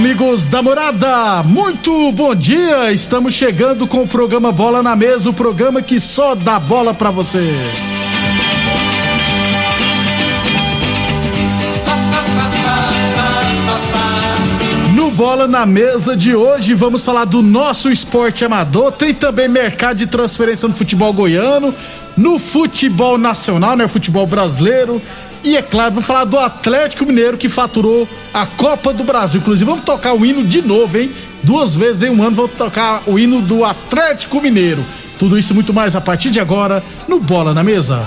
Amigos da morada, muito bom dia! Estamos chegando com o programa Bola na Mesa o programa que só dá bola pra você. No Bola na Mesa de hoje, vamos falar do nosso esporte amador. Tem também mercado de transferência no futebol goiano, no futebol nacional, né? Futebol brasileiro. E é claro, vou falar do Atlético Mineiro que faturou a Copa do Brasil. Inclusive, vamos tocar o hino de novo, hein? Duas vezes em um ano vamos tocar o hino do Atlético Mineiro. Tudo isso e muito mais a partir de agora no Bola na Mesa.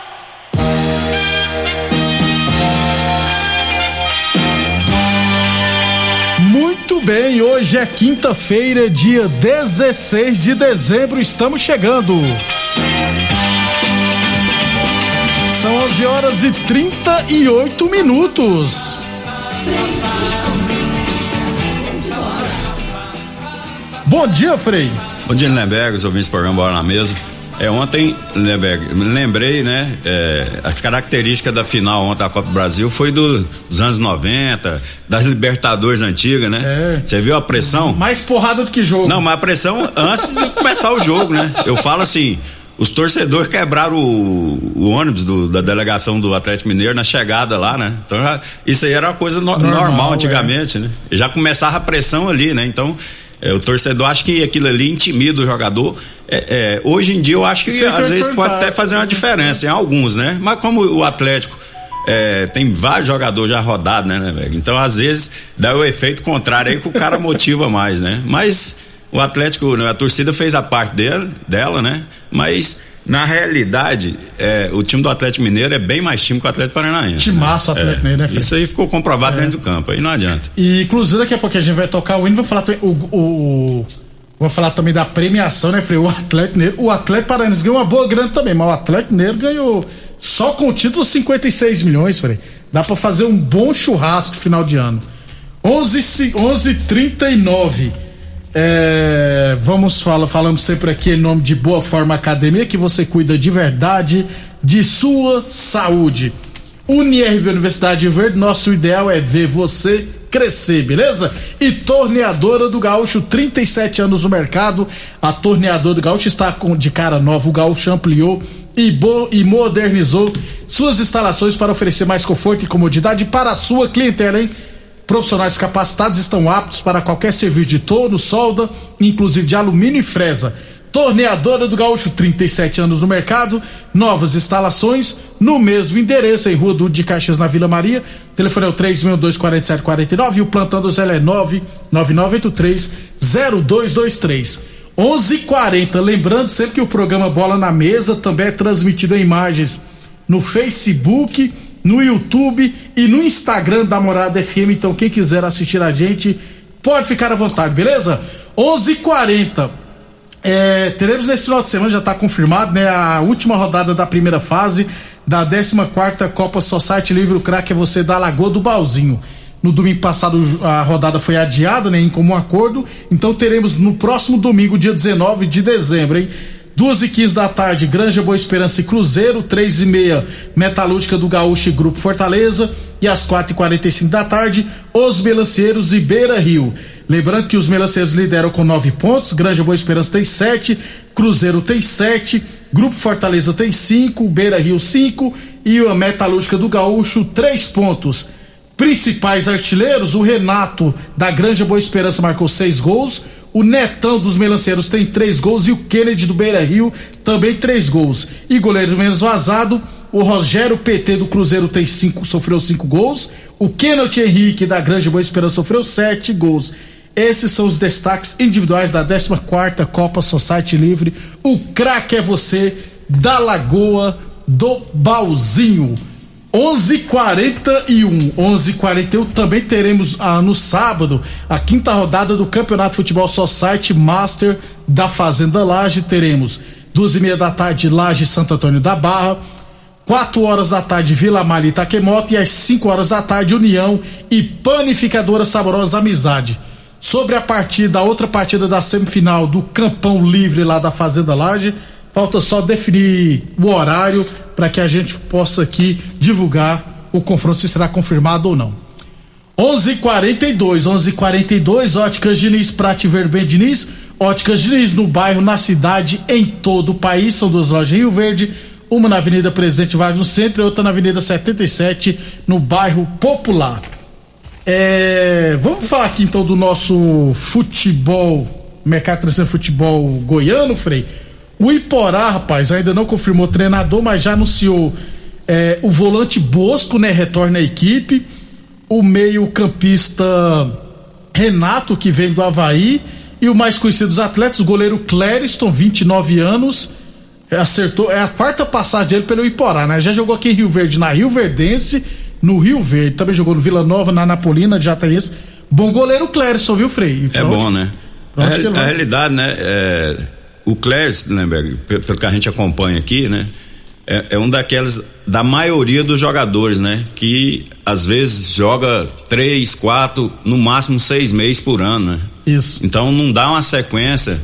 Muito bem, hoje é quinta-feira, dia 16 de dezembro, estamos chegando. São 11 horas e 38 minutos. Bom dia, Frei. Bom dia, Lindenberg, os ouvintes do programa Bola na Mesa. É, ontem, me lembrei, né, é, as características da final ontem da Copa do Brasil foi do- dos anos 90, das Libertadores antigas, né? É. Você viu a pressão? Mais porrada do que jogo. Não, mas a pressão antes de começar o jogo, né? Eu falo assim, os torcedores quebraram o, o ônibus do- da delegação do Atlético Mineiro na chegada lá, né? Então já- isso aí era uma coisa no- Normal, normal, é. antigamente, né? Já começava a pressão ali, né? Então é, o torcedor acha que aquilo ali intimida o jogador. É, é, hoje em dia eu acho que que eu às vezes pode até fazer uma diferença em alguns, né? Mas como o Atlético é, tem vários jogadores já rodados, né, né, velho? Então, às vezes, dá o efeito contrário aí que o cara motiva mais, né? Mas o Atlético, né, a torcida fez a parte dele, dela, né? Mas, na realidade, é, o time do Atlético Mineiro é bem mais time que o Atlético Paranaense. O né? Atlético É, Mineiro, né, Fred? Isso aí ficou comprovado dentro do campo, aí não adianta. E inclusive daqui a pouco a gente vai tocar o hino, vai falar também o, o, o- vou falar também da premiação, né, Frei? O Atlético Mineiro, o Atlético Paranaense ganhou uma boa grana também, mas o Atlético Mineiro ganhou só com o título 56 milhões, Frei. Dá pra fazer um bom churrasco no final de ano. 11 ci- 11:39. É, vamos falar, falamos sempre aqui em nome de Boa Forma Academia, que você cuida de verdade de sua saúde. UniRV Universidade de Verde, nosso ideal é ver você crescer, beleza? E Torneadora do Gaúcho, 37 anos no mercado. A Torneadora do Gaúcho está com, de cara nova. O Gaúcho ampliou e, bo, e modernizou suas instalações para oferecer mais conforto e comodidade para a sua clientela, hein? Profissionais capacitados estão aptos para qualquer serviço de torno, solda, inclusive de alumínio e fresa. Torneadora do Gaúcho, 37 anos no mercado, novas instalações no mesmo endereço, em Rua Duque de Caxias, na Vila Maria. Telefone é o 3624749 e o plantão do Zé é 999830223. 11:40. Lembrando sempre que o programa Bola na Mesa também é transmitido em imagens no Facebook, no YouTube e no Instagram da Morada FM. Então, quem quiser assistir a gente, pode ficar à vontade, beleza? 11:40. É, teremos nesse final de semana, já está confirmado, né? A última rodada da primeira fase da 14 Copa Society Livre Crack é você da Lagoa do Balzinho. No domingo passado a rodada foi adiada, né, em comum acordo. Então teremos no próximo domingo, dia 19 de dezembro, hein? Duas e quinze da tarde, Granja Boa Esperança e Cruzeiro, três e meia, Metalúrgica do Gaúcho e Grupo Fortaleza, e às quatro e quarenta e cinco da tarde, Os Melanceiros e Beira Rio. Lembrando que os Melanceiros lideram com nove pontos, Granja Boa Esperança tem sete, Cruzeiro tem sete, Grupo Fortaleza tem cinco, Beira Rio cinco e a Metalúrgica do Gaúcho três pontos. Principais artilheiros, o Renato da Granja Boa Esperança marcou seis gols, o Netão dos Melanceiros tem três gols e o Kennedy do Beira Rio também três gols. E goleiro menos vazado, o Rogério PT do Cruzeiro tem cinco, sofreu cinco gols. O Kenneth Henrique da Grande Boa Esperança sofreu sete gols. Esses são os destaques individuais da 14 Copa Society Livre. O craque é você da Lagoa do Balzinho. 11:41, 11:41 também teremos ah, no sábado a quinta rodada do Campeonato Futebol Society Master da Fazenda Laje. Teremos duas e meia da tarde Laje Santo Antônio da Barra, quatro horas da tarde Vila Malha Itaquemoto. E às 5 horas da tarde União e Panificadora Saborosa Amizade. Sobre a partida, a outra partida da semifinal do Campão Livre lá da Fazenda Laje. Falta só definir o horário para que a gente possa aqui divulgar o confronto se será confirmado ou não. 11:42, 11:42, Óticas Diniz, Prate Verben Diniz, Óticas Diniz no bairro, na cidade, em todo o país. São duas lojas em Rio Verde, uma na Avenida Presidente Vargas no centro e outra na Avenida 77 no bairro Popular. É, vamos falar aqui então do nosso futebol, mercado de futebol goiano, Frei. O Iporá, rapaz, ainda não confirmou treinador, mas já anunciou é, o volante Bosco, né? Retorna à equipe. O meio-campista Renato, que vem do Havaí. E o mais conhecido dos atletas, o goleiro Clériston, 29 anos. É, acertou, é a quarta passagem dele pelo Iporá, né? Já jogou aqui em Rio Verde, na Rio Verdense, no Rio Verde. Também jogou no Vila Nova, na Napolina, já tem esse. Bom goleiro Clériston, viu, Frei? É bom, né? A, a, realidade, né? É o Cléris, Lemberg, pelo que a gente acompanha aqui, né? É, é, um daqueles da maioria dos jogadores, né? Que às vezes joga três, quatro, no máximo seis meses por ano, né? Isso. Então não dá uma sequência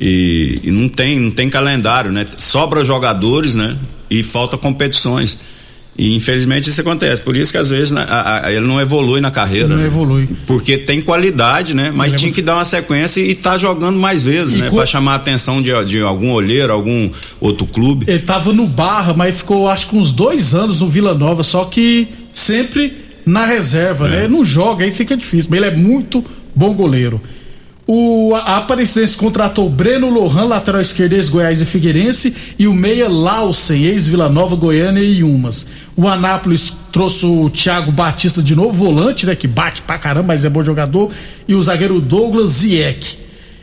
e, e não tem não tem calendário, né? Sobra jogadores, né? E falta competições. E infelizmente isso acontece. Por isso que às vezes né, a, a, ele não evolui na carreira. Não né? evolui. Porque tem qualidade, né? Mas tinha que dar uma sequência e tá jogando mais vezes, e né? Com... Pra chamar a atenção de, de algum olheiro, algum outro clube. Ele tava no Barra, mas ficou acho que uns dois anos no Vila Nova, só que sempre na reserva, né? é. né? Não joga, aí fica difícil. Mas ele é muito bom goleiro. O, Aparecidense contratou Breno Lohan, lateral esquerdo, ex-Goiás e Figueirense, e o meia Lausen, ex-Vila Nova, Goiânia e Umas. O Anápolis trouxe o Thiago Batista de novo, volante, né? Que bate pra caramba, mas é bom jogador. E o zagueiro Douglas Zieck.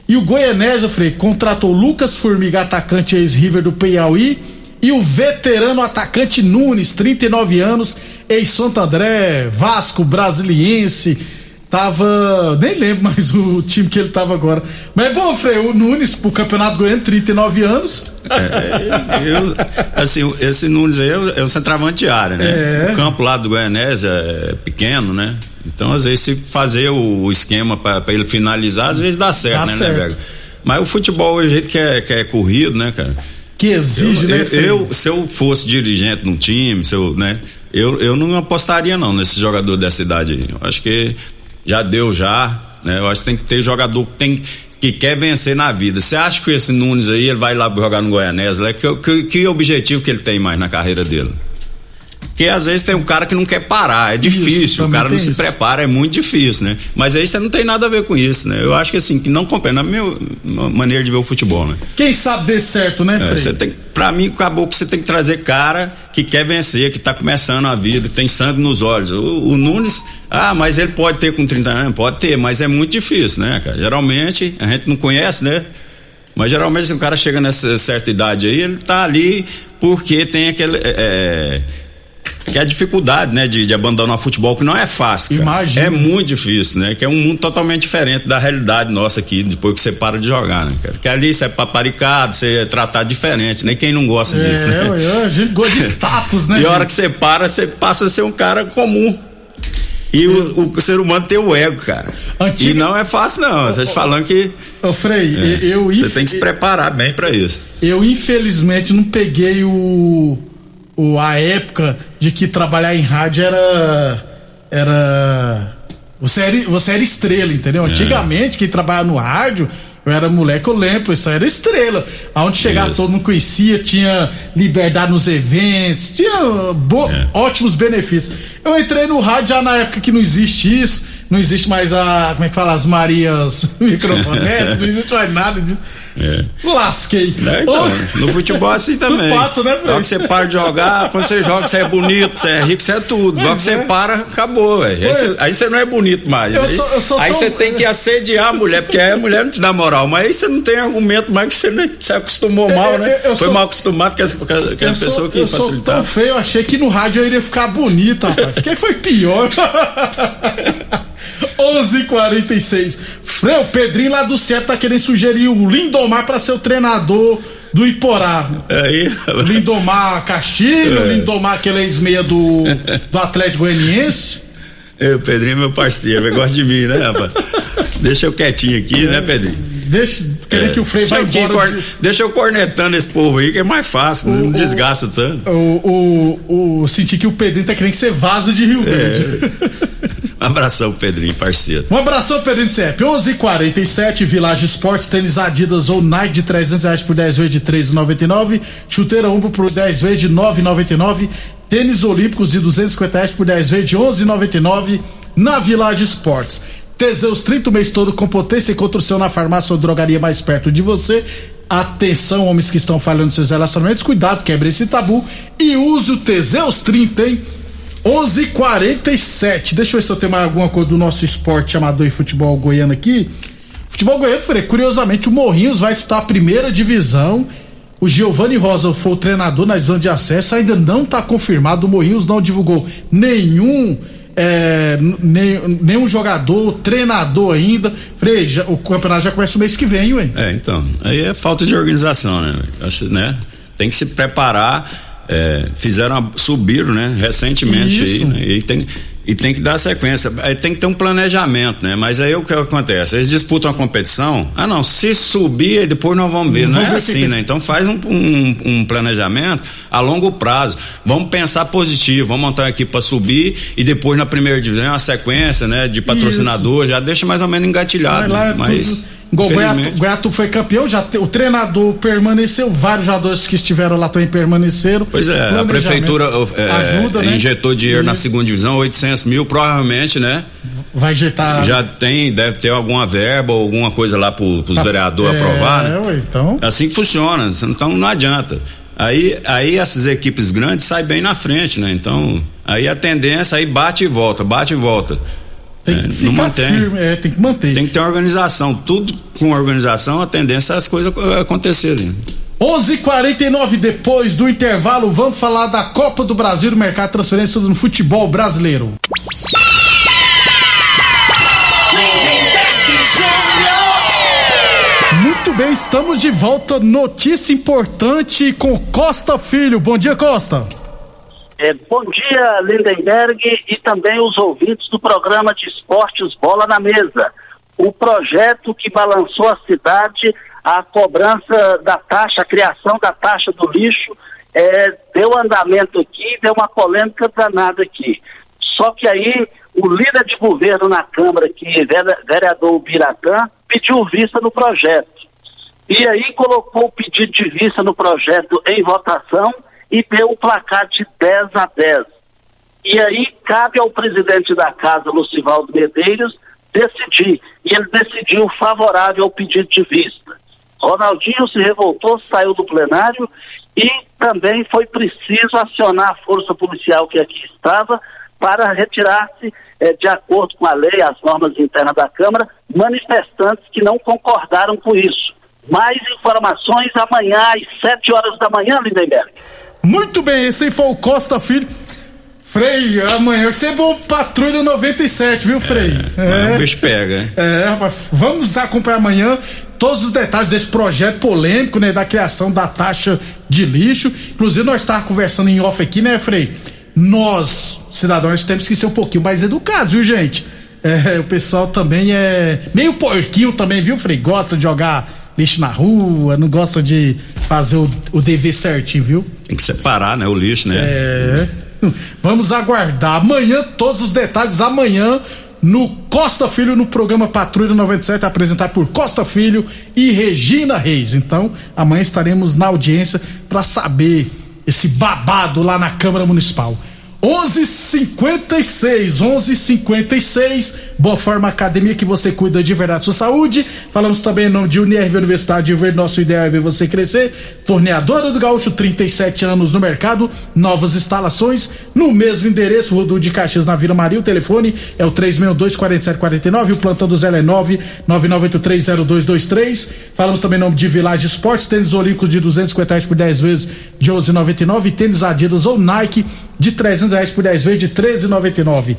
E o Goianésia, Frei, contratou Lucas Formiga, atacante ex-River do Piauí. E o veterano atacante Nunes, 39 anos, ex-Santo André, Vasco, Brasiliense Tava. Nem lembro mais o time que ele tava agora. Mas é bom, Frei, o Nunes, pro Campeonato Goiano, 39 anos. É, eu, assim, esse Nunes aí é o centroavante de área, né? É. O campo lá do Goianésia é pequeno, né? Então, às vezes, se fazer o esquema para ele finalizar, às vezes dá certo, dá né, né certo. né, Vega? Mas o futebol, o jeito que é, que é corrido, né, cara? Que exige, eu, né, eu, eu, se eu fosse dirigente num time, se eu, né, eu, eu não apostaria não nesse jogador dessa idade aí. Eu acho que já deu já, né? Eu acho que tem que ter jogador que tem que quer vencer na vida. Você acha que esse Nunes aí, ele vai lá jogar no Goianese? Né? Que, que, que objetivo que ele tem mais na carreira dele? Porque às vezes tem um cara que não quer parar, é difícil, isso, o cara não se prepara, é muito difícil, né? Mas aí você não tem nada a ver com isso, né? Eu acho que assim, que não compensa, na minha maneira de ver o futebol, né? Quem sabe dê certo, né, Frei? É, você tem, pra mim, acabou que você tem que trazer cara que quer vencer, que tá começando a vida, que tem sangue nos olhos. O, o Nunes, ah, mas ele pode ter com 30 anos, pode ter, mas é muito difícil, né, cara? Geralmente, a gente não conhece, né? Mas geralmente, se o cara chega nessa certa idade aí, ele tá ali porque tem aquele. É, é que é a dificuldade, né, de, de abandonar o futebol, que não é fácil. Imagina. É muito difícil, né? Que é um mundo totalmente diferente da realidade nossa aqui, depois que você para de jogar, né, cara? Que ali você é paparicado, você é tratado diferente, né? Quem não gosta É, disso, né? ué, a gente gosta de status, né? E a hora que você para, você passa a ser um cara comum. E o, o ser humano tem o ego, cara. Antiga- E não é fácil, não. Você tá falando que Ô, Frei, é, eu, você inf- tem que se preparar bem pra isso. eu infelizmente não peguei o, o a época de que trabalhar em rádio era era você era, você era estrela, entendeu? É. Antigamente quem trabalhava no rádio eu era moleque, eu lembro, isso era estrela. Aonde chegava todo mundo conhecia, tinha liberdade nos eventos, tinha bo- É. ótimos benefícios. Eu entrei no rádio já na época que não existe isso, não existe mais a, como é que fala, as Marias microfonetes, não existe mais nada disso. Lasquei. É, então, Ô, no futebol é assim também. passa, né, Fred? Hora que você para de jogar, quando você joga, você é bonito, você é rico, você é tudo. Hora que você é. para, acabou, velho. Aí, você- não é bonito mais. Eu aí sou- eu sou aí tão- você tem que assediar a mulher, porque aí a mulher não te dá moral. Mas aí você não tem argumento mais que você, nem, você acostumou mal, eu- né? eu Foi sou- mal acostumado com essa eu pessoa sou, que eu sou tão facilitava. feio, eu achei que no rádio eu iria ficar bonita, rapaz. Quem foi pior? 11:46. Frei, o Pedrinho lá do Certo tá querendo sugerir o Lindomar pra ser o treinador do Iporá. Aí, Lindomar Castilho, É. Lindomar aquele ex-meia do, do Atlético Goianiense. É, o Pedrinho é meu parceiro, ele gosta de mim, né, rapaz? Deixa eu quietinho aqui, né, Pedrinho? Deixa, querendo que o Frei vai embora. cor- de- Deixa eu cornetando esse povo aí, que é mais fácil, não desgasta tanto. O, o, o, senti que o Pedrinho tá querendo que você vaza de É. Rio Verde. Um abração, Pedrinho, parceiro. Um abração, Pedrinho de CEP. 11:47 Village Esportes, tênis Adidas ou Nike de 300 reais por 10 vezes de 3,99. Chuteira Umbro por 10 vezes de 9,99. Tênis Olímpicos de 250 reais por 10 vezes de 11,99 na Village Esportes. Teseus 30 o mês todo com potência e construção na farmácia ou drogaria mais perto de você. Atenção, homens que estão falhando seus relacionamentos, cuidado, quebre esse tabu e use o Teseus 30, hein? 11:47. Deixa eu ver se eu tenho mais alguma coisa do nosso esporte amador e futebol goiano aqui. Futebol goiano, Frei, curiosamente, o Morrinhos vai disputar a primeira divisão. O Giovanni Rosa foi o treinador na divisão de acesso, ainda não está confirmado. O Morrinhos não divulgou nenhum. é, nem- nenhum jogador, treinador ainda. Frei, já- o campeonato já começa o mês que vem, ué. É, então, aí é falta de organização, né? Né? Tem que se preparar. É, fizeram, a- subiram, né? Recentemente aí, Isso. né? E tem, e tem que dar sequência. Aí tem que ter um planejamento, né? Mas aí o que acontece? Eles disputam a competição. Ah, não, se subir, depois nós vamos ver. Não Vamos é ver assim, que- né? Então faz um, um- um planejamento a longo prazo. Vamos pensar positivo, vamos montar uma equipe para subir e depois na primeira divisão uma sequência, né? De patrocinador, já deixa mais ou menos engatilhado. Lá, né? é Mas. tudo- Igual o Goiatu, foi campeão, já te- o treinador permaneceu, vários jogadores que estiveram lá também permaneceram. Pois é, a prefeitura é, ajuda, né? injetou dinheiro na Isso. segunda divisão, 800 mil, provavelmente, né? Vai injetar. Já tem, deve ter alguma verba ou alguma coisa lá pro, pros vereadores é, aprovar, né? ué, então. É assim que funciona, então não adianta. Aí, aí essas equipes grandes saem bem na frente, né? Então, aí a tendência aí bate e volta, bate e volta. Tem É, que não ficar mantém. firme, é, tem que manter. Tem que ter organização, tudo com organização, a tendência é as coisas acontecerem. 11:49 depois do intervalo, vamos falar da Copa do Brasil, do mercado de transferência no futebol brasileiro. Muito bem, estamos de volta. Notícia importante com Costa Filho. Bom dia, Costa. É, bom dia, Lindenberg, e também os ouvintes do programa de esportes Bola na Mesa. O projeto que balançou a cidade, a cobrança da taxa, a criação da taxa do lixo, é, deu andamento aqui, deu uma polêmica danada aqui. Só que aí o líder de governo na Câmara, que é vere- vereador Biratã, pediu vista no projeto. E aí colocou o pedido de vista no projeto em votação e deu o placar de 10 a 10. E aí cabe ao presidente da casa, Lucivaldo Medeiros, decidir. E ele decidiu favorável ao pedido de vista. Ronaldinho se revoltou, saiu do plenário e também foi preciso acionar a força policial que aqui estava para retirar-se, eh, de acordo com a lei, as normas internas da Câmara, manifestantes que não concordaram com isso. Mais informações amanhã às 7 horas da manhã, Lindenberg. Muito bem, esse aí foi o Costa Filho. Frei, amanhã vai ser bom Patrulha 97, viu, Frei? É, o bicho pega. É, rapaz, vamos acompanhar amanhã todos os detalhes desse projeto polêmico, né, da criação da taxa de lixo. Inclusive, nós estávamos conversando em off aqui, né, Frei? Nós, cidadãos, temos que ser um pouquinho mais educados, viu, gente? É, o pessoal também é meio porquinho também, viu, Frei? Gosta de jogar lixo na rua, não gosta de fazer o, o dever certinho, viu? Tem que separar, né? O lixo, né? É. Vamos aguardar amanhã todos os detalhes amanhã no Costa Filho no programa Patrulha 97 apresentado por Costa Filho e Regina Reis. Então, amanhã estaremos na audiência para saber esse babado lá na Câmara Municipal. 11:56, 11:56. Boa Forma Academia que você cuida de verdade da sua saúde. Falamos também em nome de Unirv Universidade de. Nosso ideal é ver você crescer. Torneadora do Gaúcho, 37 anos no mercado. Novas instalações no mesmo endereço, Rodu de Caxias na Vila Maria. O telefone é o 362-4749. O plantão do Zé é 999830223. Falamos também em nome de Village Esportes. Tênis Olímpicos de 250 reais por 10 vezes de 11,99. E tênis Adidas ou Nike de 300 reais por 10 vezes de 13,99.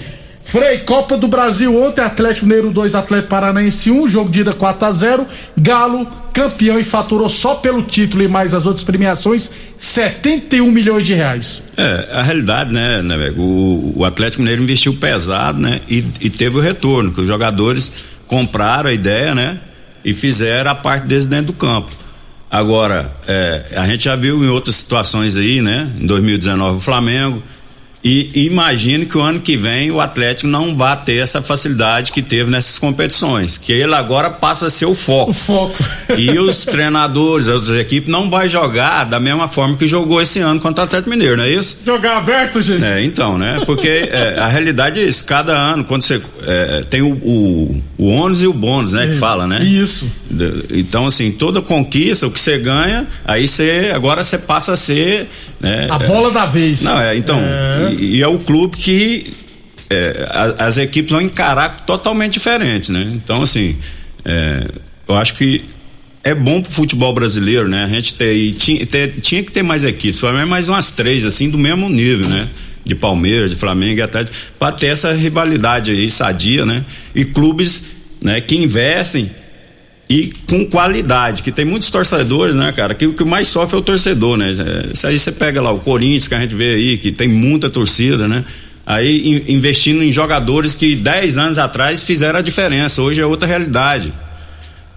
Frei, Copa do Brasil ontem, Atlético Mineiro 2, Atlético Paranaense 1, jogo de ida 4 a 0 Galo, campeão e faturou só pelo título e mais as outras premiações 71 milhões de reais. É, a realidade, né, né? O, o Atlético Mineiro investiu pesado, né? E, e teve o retorno, que os jogadores compraram a ideia, né? E fizeram a parte deles dentro do campo. Agora, é, a gente já viu em outras situações aí, né? Em 2019 o Flamengo. E, imagine que o ano que vem o Atlético não vai ter essa facilidade que teve nessas competições, que ele agora passa a ser o foco. O foco. E os treinadores, as outras equipes, não vai jogar da mesma forma que jogou esse ano contra o Atlético Mineiro, não é isso? Jogar aberto, gente. É, então, né? Porque é, a realidade é isso, cada ano, quando você é, tem o, o, o ônus e o bônus, né? Que fala, né? Isso. Então, assim, toda conquista, o que você ganha, aí você, agora você passa a ser, né? A bola da vez. Não, é, então, É. E, e é o clube que é, a- as equipes vão encarar totalmente diferentes, né? Então, assim, é, eu acho que é bom pro futebol brasileiro, né? A gente ter, tinha, ter- tinha que ter mais equipes, pelo menos mais umas três, assim, do mesmo nível, né? De Palmeiras, de Flamengo e Atlético, pra ter essa rivalidade aí sadia, né? E clubes, né, que investem e com qualidade, que tem muitos torcedores, né, cara? Que o que mais sofre é o torcedor, né? É, Isso aí você pega lá o Corinthians, que a gente vê aí, que tem muita torcida, né? Aí in- investindo em jogadores que 10 anos atrás fizeram a diferença, hoje é outra realidade.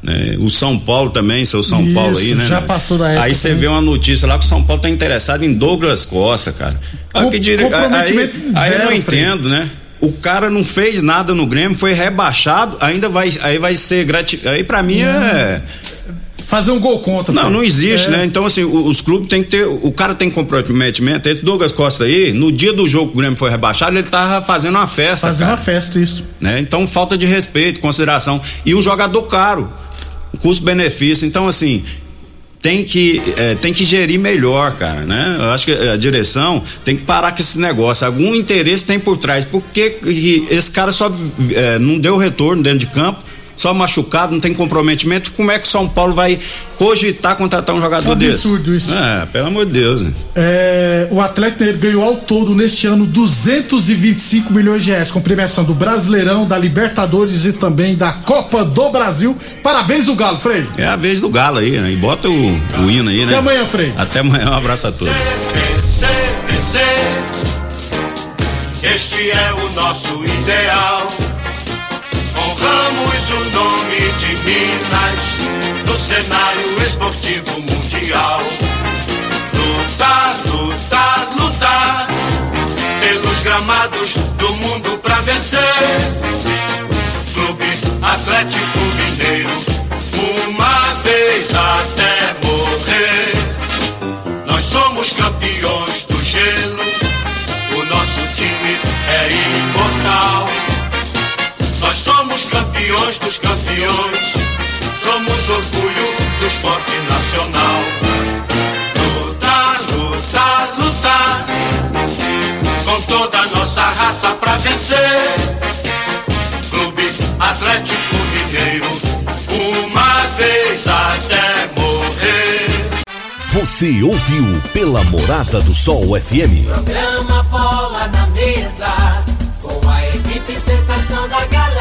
Né? O São Paulo também, seu São Isso, Paulo aí, né? já passou da época Aí você vê uma notícia lá que o São Paulo tá interessado em Douglas Costa, cara. Ah, Com- que dire... aí, aí eu não entendo, né? O cara não fez nada no Grêmio, foi rebaixado, ainda vai, aí vai ser grati... Aí pra mim é. Fazer um gol contra. Não, não existe, É. né? Então, assim, o- os clubes têm que ter. O cara tem comprometimento. Esse Douglas Costa aí, no dia do jogo que o Grêmio foi rebaixado, ele tava fazendo uma festa. Fazer cara, uma festa, isso. né? Então, falta de respeito, consideração. E um jogador caro, custo-benefício. Então, assim. Tem que, eh, tem que gerir melhor, cara, né? Eu acho que a direção tem que parar com esse negócio. Algum interesse tem por trás. Por que, esse cara só eh, não deu retorno dentro de campo? Só machucado, não tem comprometimento. Como é que o São Paulo vai cogitar contratar um jogador desse? Absurdo isso. É, pelo amor de Deus. Né? É, o Atlético Mineiro ganhou ao todo neste ano 225 milhões de reais com premiação do Brasileirão, da Libertadores e também da Copa do Brasil. Parabéns o Galo, Frei. É a vez do Galo aí, né? E bota o, o hino aí, né? Até amanhã, Frei. Até amanhã, um abraço a todos. Vencer, vencer. Este é o nosso ideal. Honramos o nome de Minas no cenário esportivo mundial. Lutar, lutar, lutar pelos gramados do mundo pra vencer. Clube Atlético Mineiro, uma vez até morrer. Nós somos campeões campeões dos campeões. Somos orgulho do esporte nacional. Lutar, lutar, lutar. Com toda a nossa raça pra vencer. Clube Atlético Mineiro. Uma vez até morrer. Você ouviu pela Morada do Sol FM. Programa Bola na Mesa. diversão da galera.